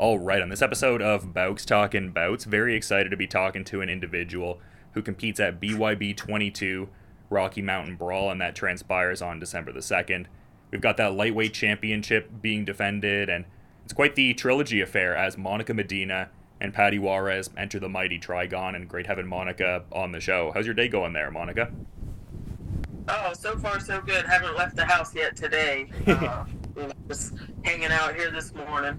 All right, on this episode of Bowks Talking Bouts, very excited to be talking to an individual who competes at BYB 22 Rocky Mountain Brawl, and that transpires on December the 2nd. We've got that lightweight championship being defended, and it's quite the trilogy affair as Monica Medina and Paty Juarez enter the mighty Trigon, and great having Monica on the show. How's your day going there, Monica? Oh, so far so good. Haven't left the house yet today. Uh, just hanging out here this morning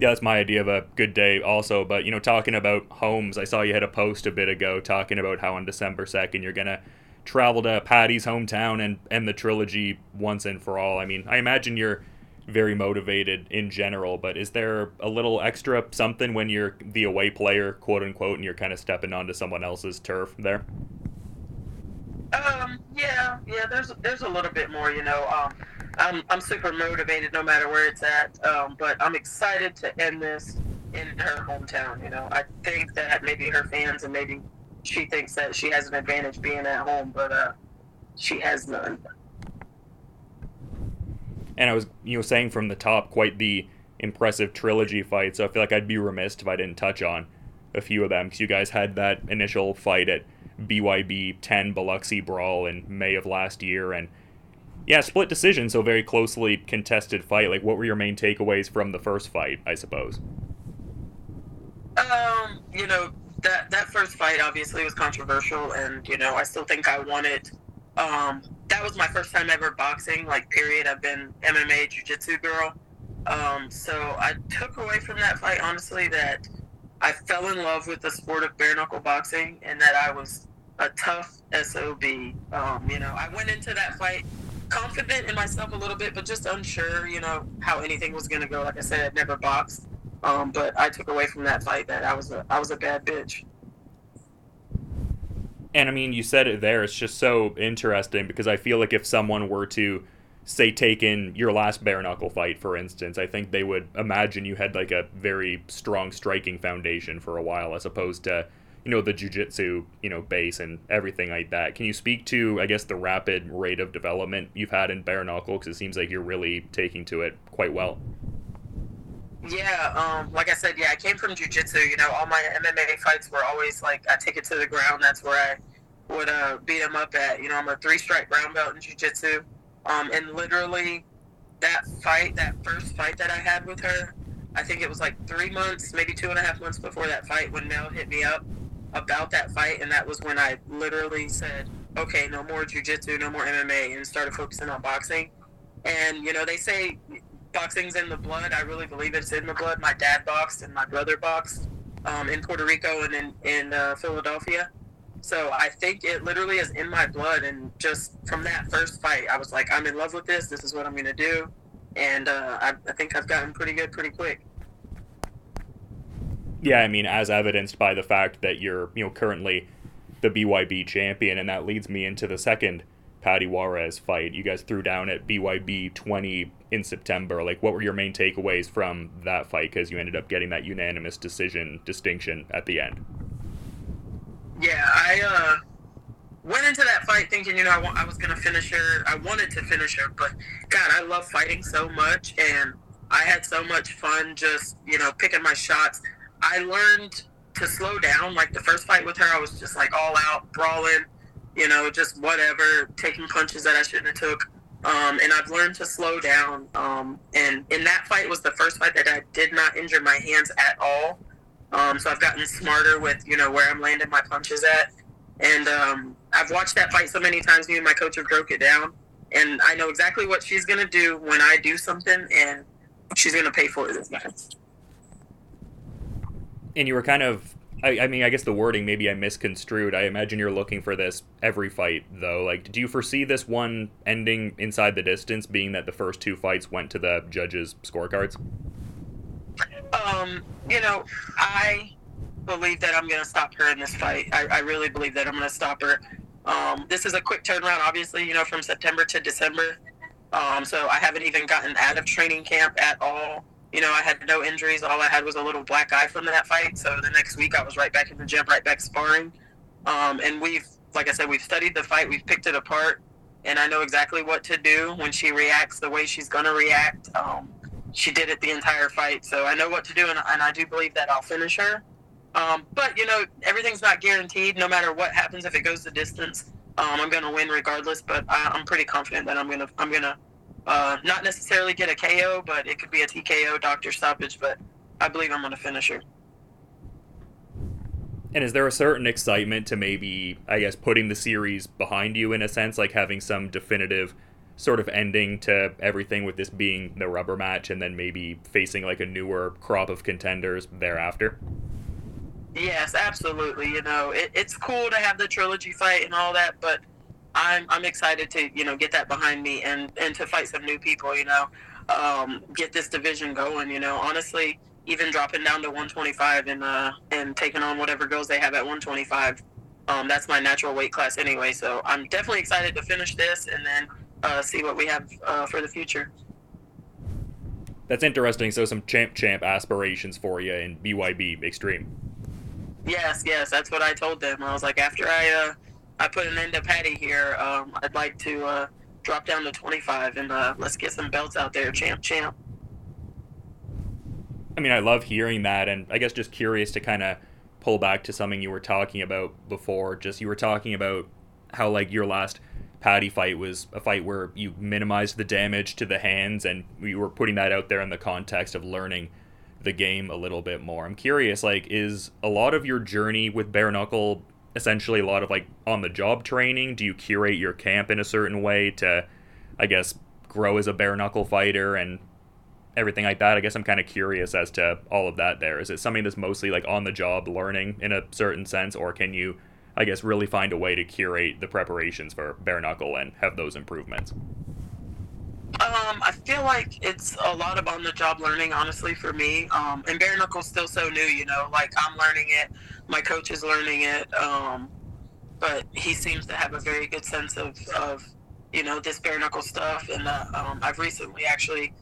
yeah, that's my idea of a good day also. But, you know, talking about homes, I saw you had a post a bit ago talking about how on December 2nd you're going to travel to Paty's hometown and end the trilogy once and for all. I mean, I imagine you're very motivated in general, but is there a little extra something when you're the away player, quote unquote, and you're kind of stepping onto someone else's turf there? Um, yeah, yeah. There's there's a little bit more, you know. Um, I'm I'm super motivated no matter where it's at. Um, but I'm excited to end this in her hometown. You know, I think that maybe her fans and maybe she thinks that she has an advantage being at home, but uh, she has none. And I was, you know, saying from the top, quite the impressive trilogy fight. So I feel like I'd be remiss if I didn't touch on a few of them because you guys had that initial fight at BYB 10 Biloxi Brawl in May of last year, and yeah, split decision, so very closely contested fight. Like, what were your main takeaways from the first fight? I suppose. Um, you know that that first fight obviously was controversial, and you know I still think I won it. Um, that was my first time ever boxing. Like, period. I've been MMA, jiu-jitsu girl. Um, so I took away from that fight honestly that I fell in love with the sport of bare knuckle boxing, and that I was a tough sob. Um, you know, I went into that fight confident in myself a little bit, but just unsure, you know, how anything was going to go. Like I said, I'd never boxed, um, but I took away from that fight that I was a I was a bad bitch. And I mean, you said it there. It's just so interesting because I feel like if someone were to say take in your last bare knuckle fight, for instance, I think they would imagine you had like a very strong striking foundation for a while, as opposed to you know the jujitsu you know base and everything like that. Can you speak to I guess the rapid rate of development you've had in bare knuckle? Because it seems like you're really taking to it quite well. Yeah, um, like I said, yeah, I came from jujitsu. You know, all my MMA fights were always like I take it to the ground. That's where I would uh, beat them up at. You know, I'm a three stripe brown belt in jujitsu, um, and literally that fight, that first fight that I had with her, I think it was like three months, maybe two and a half months before that fight when Mel hit me up about that fight, and that was when I literally said, "Okay, no more jujitsu, no more MMA," and started focusing on boxing. And you know, they say boxing's in the blood. I really believe it's in the blood. My dad boxed, and my brother boxed um, in Puerto Rico and in in uh, Philadelphia. So I think it literally is in my blood. And just from that first fight, I was like, I'm in love with this. This is what I'm going to do. And uh, I, I think I've gotten pretty good pretty quick. Yeah, I mean, as evidenced by the fact that you're, you know, currently the BYB champion, and that leads me into the second Paty Juarez fight. You guys threw down at BYB 20 in September. Like, what were your main takeaways from that fight? Because you ended up getting that unanimous decision distinction at the end. Yeah, I uh, went into that fight thinking, you know, I, I was going to finish her. I wanted to finish her, but God, I love fighting so much, and I had so much fun just, you know, picking my shots. I learned to slow down. Like the first fight with her, I was just like all out brawling, you know, just whatever, taking punches that I shouldn't have took. Um, and I've learned to slow down. Um, and in that fight was the first fight that I did not injure my hands at all. Um, so I've gotten smarter with you know where I'm landing my punches at. And um, I've watched that fight so many times. Me and my coach have broke it down, and I know exactly what she's gonna do when I do something, and she's gonna pay for it this time and you were kind of I, I, mean, I guess the wording maybe I misconstrued. I imagine you're looking for this every fight, though. Like, do you foresee this one ending inside the distance, being that the first two fights went to the judges' scorecards? Um, you know, I believe that I'm going to stop her in this fight. I, I really believe that I'm going to stop her. Um, this is a quick turnaround, obviously, you know, from September to December. Um, so I haven't even gotten out of training camp at all you know, I had no injuries. All I had was a little black eye from that fight. So the next week I was right back in the gym, right back sparring. Um, and we've, like I said, we've studied the fight, we've picked it apart, and I know exactly what to do when she reacts the way she's going to react. Um, she did it the entire fight. So I know what to do, and, and I do believe that I'll finish her. Um, but you know, everything's not guaranteed. No matter what happens, if it goes the distance, um, I'm gonna win regardless. But I, am pretty confident that I'm gonna I'm gonna uh, not necessarily get a KO, but it could be a TKO, doctor stoppage. But I believe I'm gonna finish her. And is there a certain excitement to maybe, I guess, putting the series behind you in a sense, like having some definitive sort of ending to everything with this being the rubber match and then maybe facing like a newer crop of contenders thereafter? Yes, absolutely. You know, it, it's cool to have the trilogy fight and all that, but I'm I'm excited to you know get that behind me and and to fight some new people. You know, um, get this division going. You know, honestly, even dropping down to 125 and uh and taking on whatever girls they have at 125. Um, that's my natural weight class anyway. So I'm definitely excited to finish this and then uh, see what we have uh, for the future. That's interesting. So some champ champ aspirations for you in BYB Extreme. Yes, yes, that's what I told them. I was like, after I uh, I put an end to Paty here, um, I'd like to uh, drop down to 25 and uh, let's get some belts out there, champ, champ. I mean, I love hearing that, and I guess just curious to kind of pull back to something you were talking about before. Just you were talking about how like your last Paty fight was a fight where you minimized the damage to the hands, and we were putting that out there in the context of learning the game a little bit more. I'm curious, like, is a lot of your journey with bare knuckle essentially a lot of like on the job training? Do you curate your camp in a certain way to, I guess, grow as a bare knuckle fighter and everything like that? I guess I'm kind of curious as to all of that. There is it something that's mostly like on the job learning in a certain sense, or can you I guess, really find a way to curate the preparations for bare knuckle and have those improvements? Um, I feel like it's a lot of on the job learning, honestly, for me. Um, and bare knuckle's still so new, you know, like I'm learning it, my coach is learning it. Um, but he seems to have a very good sense of, of you know, this bare knuckle stuff. And uh, um, I've recently actually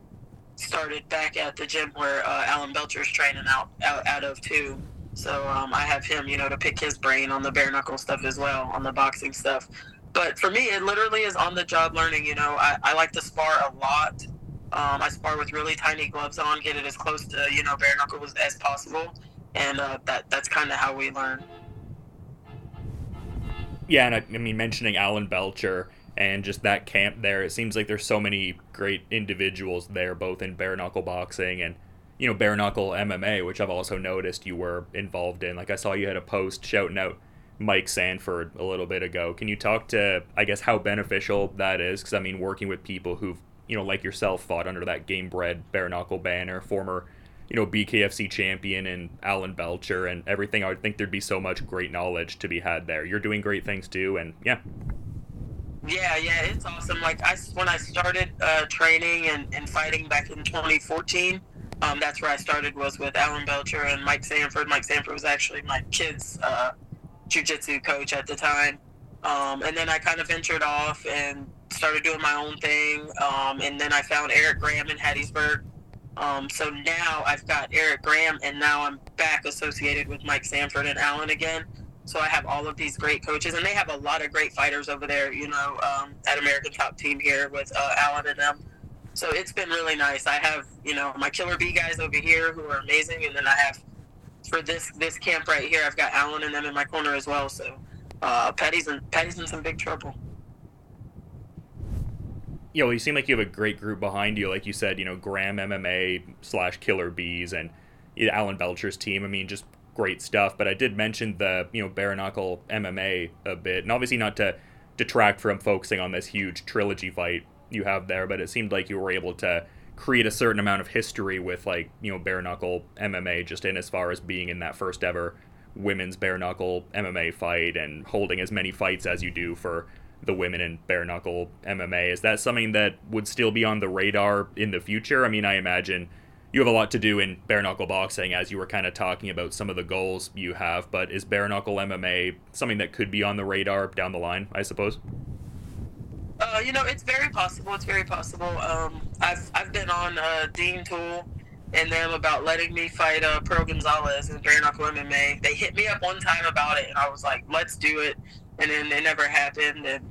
started back at the gym where uh, Alan Belcher's training out, out, out of too. So um, I have him, you know, to pick his brain on the bare knuckle stuff as well, on the boxing stuff. But for me, it literally is on the job learning. You know, I, I like to spar a lot. Um, I spar with really tiny gloves on, get it as close to you know bare knuckle as, as possible, and uh, that that's kind of how we learn. Yeah, and I, I mean mentioning Alan Belcher and just that camp there, it seems like there's so many great individuals there, both in bare knuckle boxing and you know, bare knuckle MMA, which I've also noticed you were involved in. Like I saw you had a post shouting out Mike Sanford a little bit ago. Can you talk to, I guess, how beneficial that is? Because I mean, working with people who've, you know, like yourself, fought under that Gamebred bare knuckle banner, former, you know, BKFC champion and Alan Belcher and everything. I would think there'd be so much great knowledge to be had there. You're doing great things too, and yeah. Yeah, yeah, it's awesome. Like I, when I started uh, training and, and fighting back in 2014 um, that's where I started was with Alan Belcher and Mike Sanford. Mike Sanford was actually my kid's uh, jiu-jitsu coach at the time. Um, and then I kind of ventured off and started doing my own thing. Um, and then I found Eric Graham in Hattiesburg. Um, so now I've got Eric Graham, and now I'm back associated with Mike Sanford and Alan again. So I have all of these great coaches, and they have a lot of great fighters over there. You know, um, at American Top Team here with uh, Alan and them. So it's been really nice. I have, you know, my Killer B guys over here who are amazing, and then I have for this this camp right here, I've got Alan and them in my corner as well. So uh, Paty's in Paty's in some big trouble. Yeah, well, you seem like you have a great group behind you. Like you said, you know, Graham MMA slash Killer Bees and Alan Belcher's team. I mean, just great stuff. But I did mention the you know bare knuckle MMA a bit, and obviously not to detract from focusing on this huge trilogy fight you have there, but it seemed like you were able to create a certain amount of history with like you know bare knuckle MMA, just in as far as being in that first ever women's bare knuckle MMA fight and holding as many fights as you do for the women in bare knuckle MMA. Is that something that would still be on the radar in the future? I mean, I imagine you have a lot to do in bare knuckle boxing as you were kind of talking about some of the goals you have, but is bare knuckle MMA something that could be on the radar down the line, I suppose? Uh, you know, it's very possible. It's very possible. Um, I've I've on uh, Dean Tool and them about letting me fight uh, Pearl Gonzalez in bare knuckle MMA. They hit me up one time about it, and I was like, "Let's do it," and then it never happened. And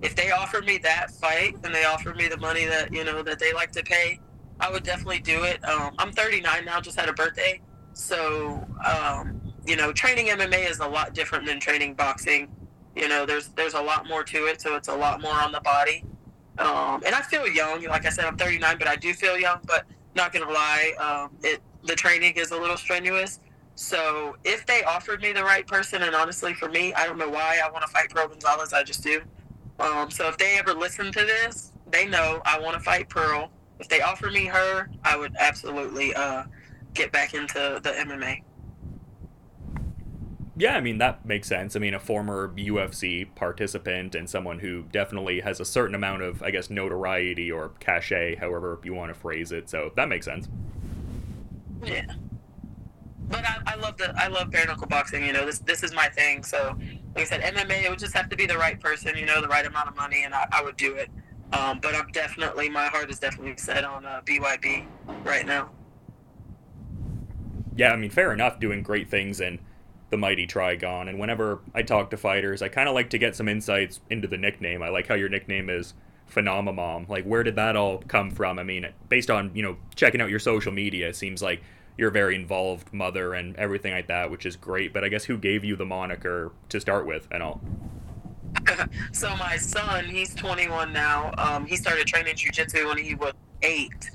if they offer me that fight and they offer me the money that you know that they like to pay, I would definitely do it. Um, I'm 39 now, just had a birthday, so um, you know, training MMA is a lot different than training boxing. You know, there's there's a lot more to it, so it's a lot more on the body. Um, and I feel young. Like I said, I'm 39, but I do feel young. But not gonna lie, um, it the training is a little strenuous. So if they offered me the right person, and honestly, for me, I don't know why I want to fight Pearl Gonzalez. I just do. Um, so if they ever listen to this, they know I want to fight Pearl. If they offer me her, I would absolutely uh, get back into the MMA. Yeah, I mean that makes sense. I mean, a former UFC participant and someone who definitely has a certain amount of, I guess, notoriety or cachet, however you want to phrase it. So that makes sense. Yeah, but I, I love the I love bare knuckle boxing. You know, this this is my thing. So, like I said, MMA it would just have to be the right person. You know, the right amount of money, and I, I would do it. Um, but I'm definitely my heart is definitely set on uh, BYB right now. Yeah, I mean, fair enough. Doing great things and the mighty Trigon. And whenever I talk to fighters, I kind of like to get some insights into the nickname. I like how your nickname is Phenomamom. Like, where did that all come from? I mean, based on, you know, checking out your social media, it seems like you're a very involved mother and everything like that, which is great. But I guess who gave you the moniker to start with and all? so my son, he's 21 now. Um, he started training jujitsu when he was eight,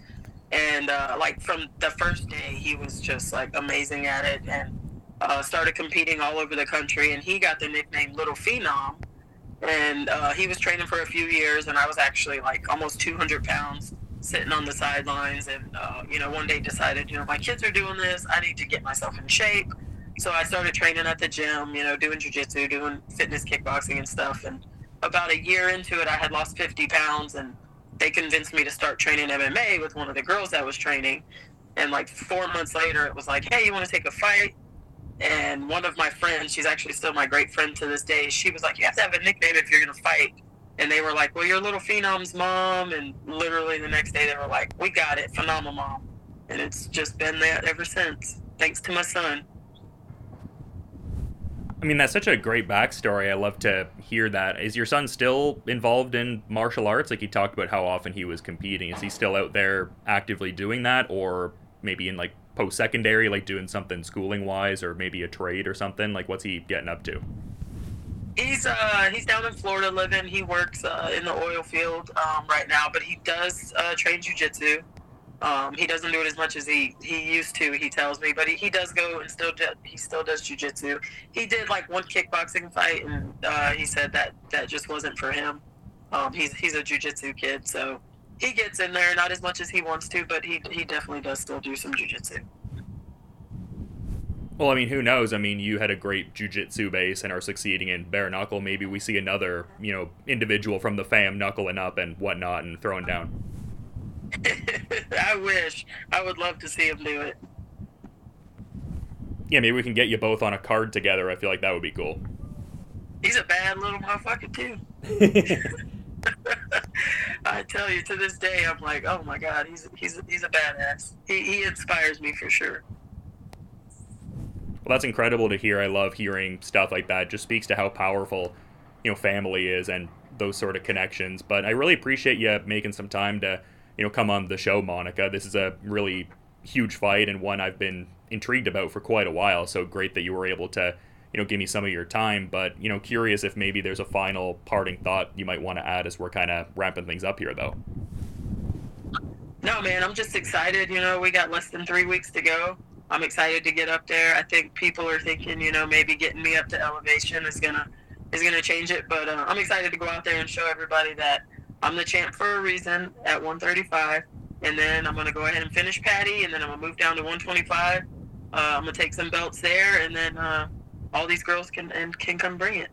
and uh, like from the first day, he was just like amazing at it, and uh, started competing all over the country, and he got the nickname Little Phenom. And uh, he was training for a few years, and I was actually like almost 200 pounds sitting on the sidelines. And, uh, you know, one day decided, you know, my kids are doing this, I need to get myself in shape. So I started training at the gym, you know, doing jujitsu, doing fitness kickboxing and stuff. And about a year into it, I had lost 50 pounds, and they convinced me to start training MMA with one of the girls that was training. And like four months later, it was like, hey, you want to take a fight? And one of my friends, she's actually still my great friend to this day, she was like, You have to have a nickname if you're going to fight. And they were like, Well, you're Little Phenom's mom. And literally the next day, they were like, We got it, Phenomenal Mom. And it's just been that ever since, thanks to my son. I mean, that's such a great backstory. I love to hear that. Is your son still involved in martial arts? Like, he talked about how often he was competing. Is he still out there actively doing that, or maybe in like post secondary, like doing something schooling wise, or maybe a trade or something? Like, what's he getting up to? He's uh he's down in Florida living. He works uh, in the oil field um, right now, but he does uh, train jujitsu. Um, he doesn't do it as much as he, he used to. He tells me, but he, he does go and still do, he still does jujitsu. He did like one kickboxing fight, and uh, he said that that just wasn't for him. Um, he's he's a jujitsu kid, so he gets in there, not as much as he wants to, but he he definitely does still do some jujitsu. Well, I mean, who knows? I mean, you had a great jujitsu base and are succeeding in bare knuckle. Maybe we see another, you know, individual from the fam knuckling up and whatnot and throwing down. I wish. I would love to see him do it. Yeah, maybe we can get you both on a card together. I feel like that would be cool. He's a bad little motherfucker too. Tell you, to this day, I'm like, oh my god, he's he's he's a badass. He he inspires me for sure. Well, that's incredible to hear. I love hearing stuff like that. It just speaks to how powerful, you know, family is and those sort of connections. But I really appreciate you making some time to, you know, come on the show, Monica. This is a really huge fight and one I've been intrigued about for quite a while. So great that you were able to you know, give me some of your time. But, you know, curious if maybe there's a final parting thought you might want to add as we're kind of ramping things up here, though. No, man, I'm just excited. You know, we got less than three weeks to go. I'm excited to get up there. I think people are thinking, you know, maybe getting me up to elevation is gonna is gonna change it. But uh, I'm excited to go out there and show everybody that I'm the champ for a reason at 135. And then I'm gonna go ahead and finish Paty, and then I'm gonna move down to 125. Uh, I'm gonna take some belts there, and then uh, all these girls can and can come bring it.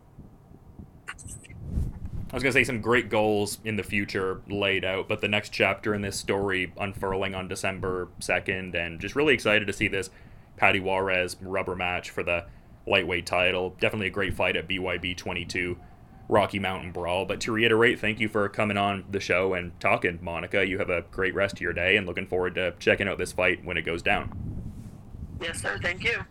I was gonna say some great goals in the future laid out, but the next chapter in this story unfurling on December second, and just really excited to see this Paty Juarez rubber match for the lightweight title. Definitely a great fight at BYB 22 Rocky Mountain Brawl. But to reiterate, thank you for coming on the show and talking, Monica. You have a great rest of your day, and looking forward to checking out this fight when it goes down. Yes, sir. Thank you.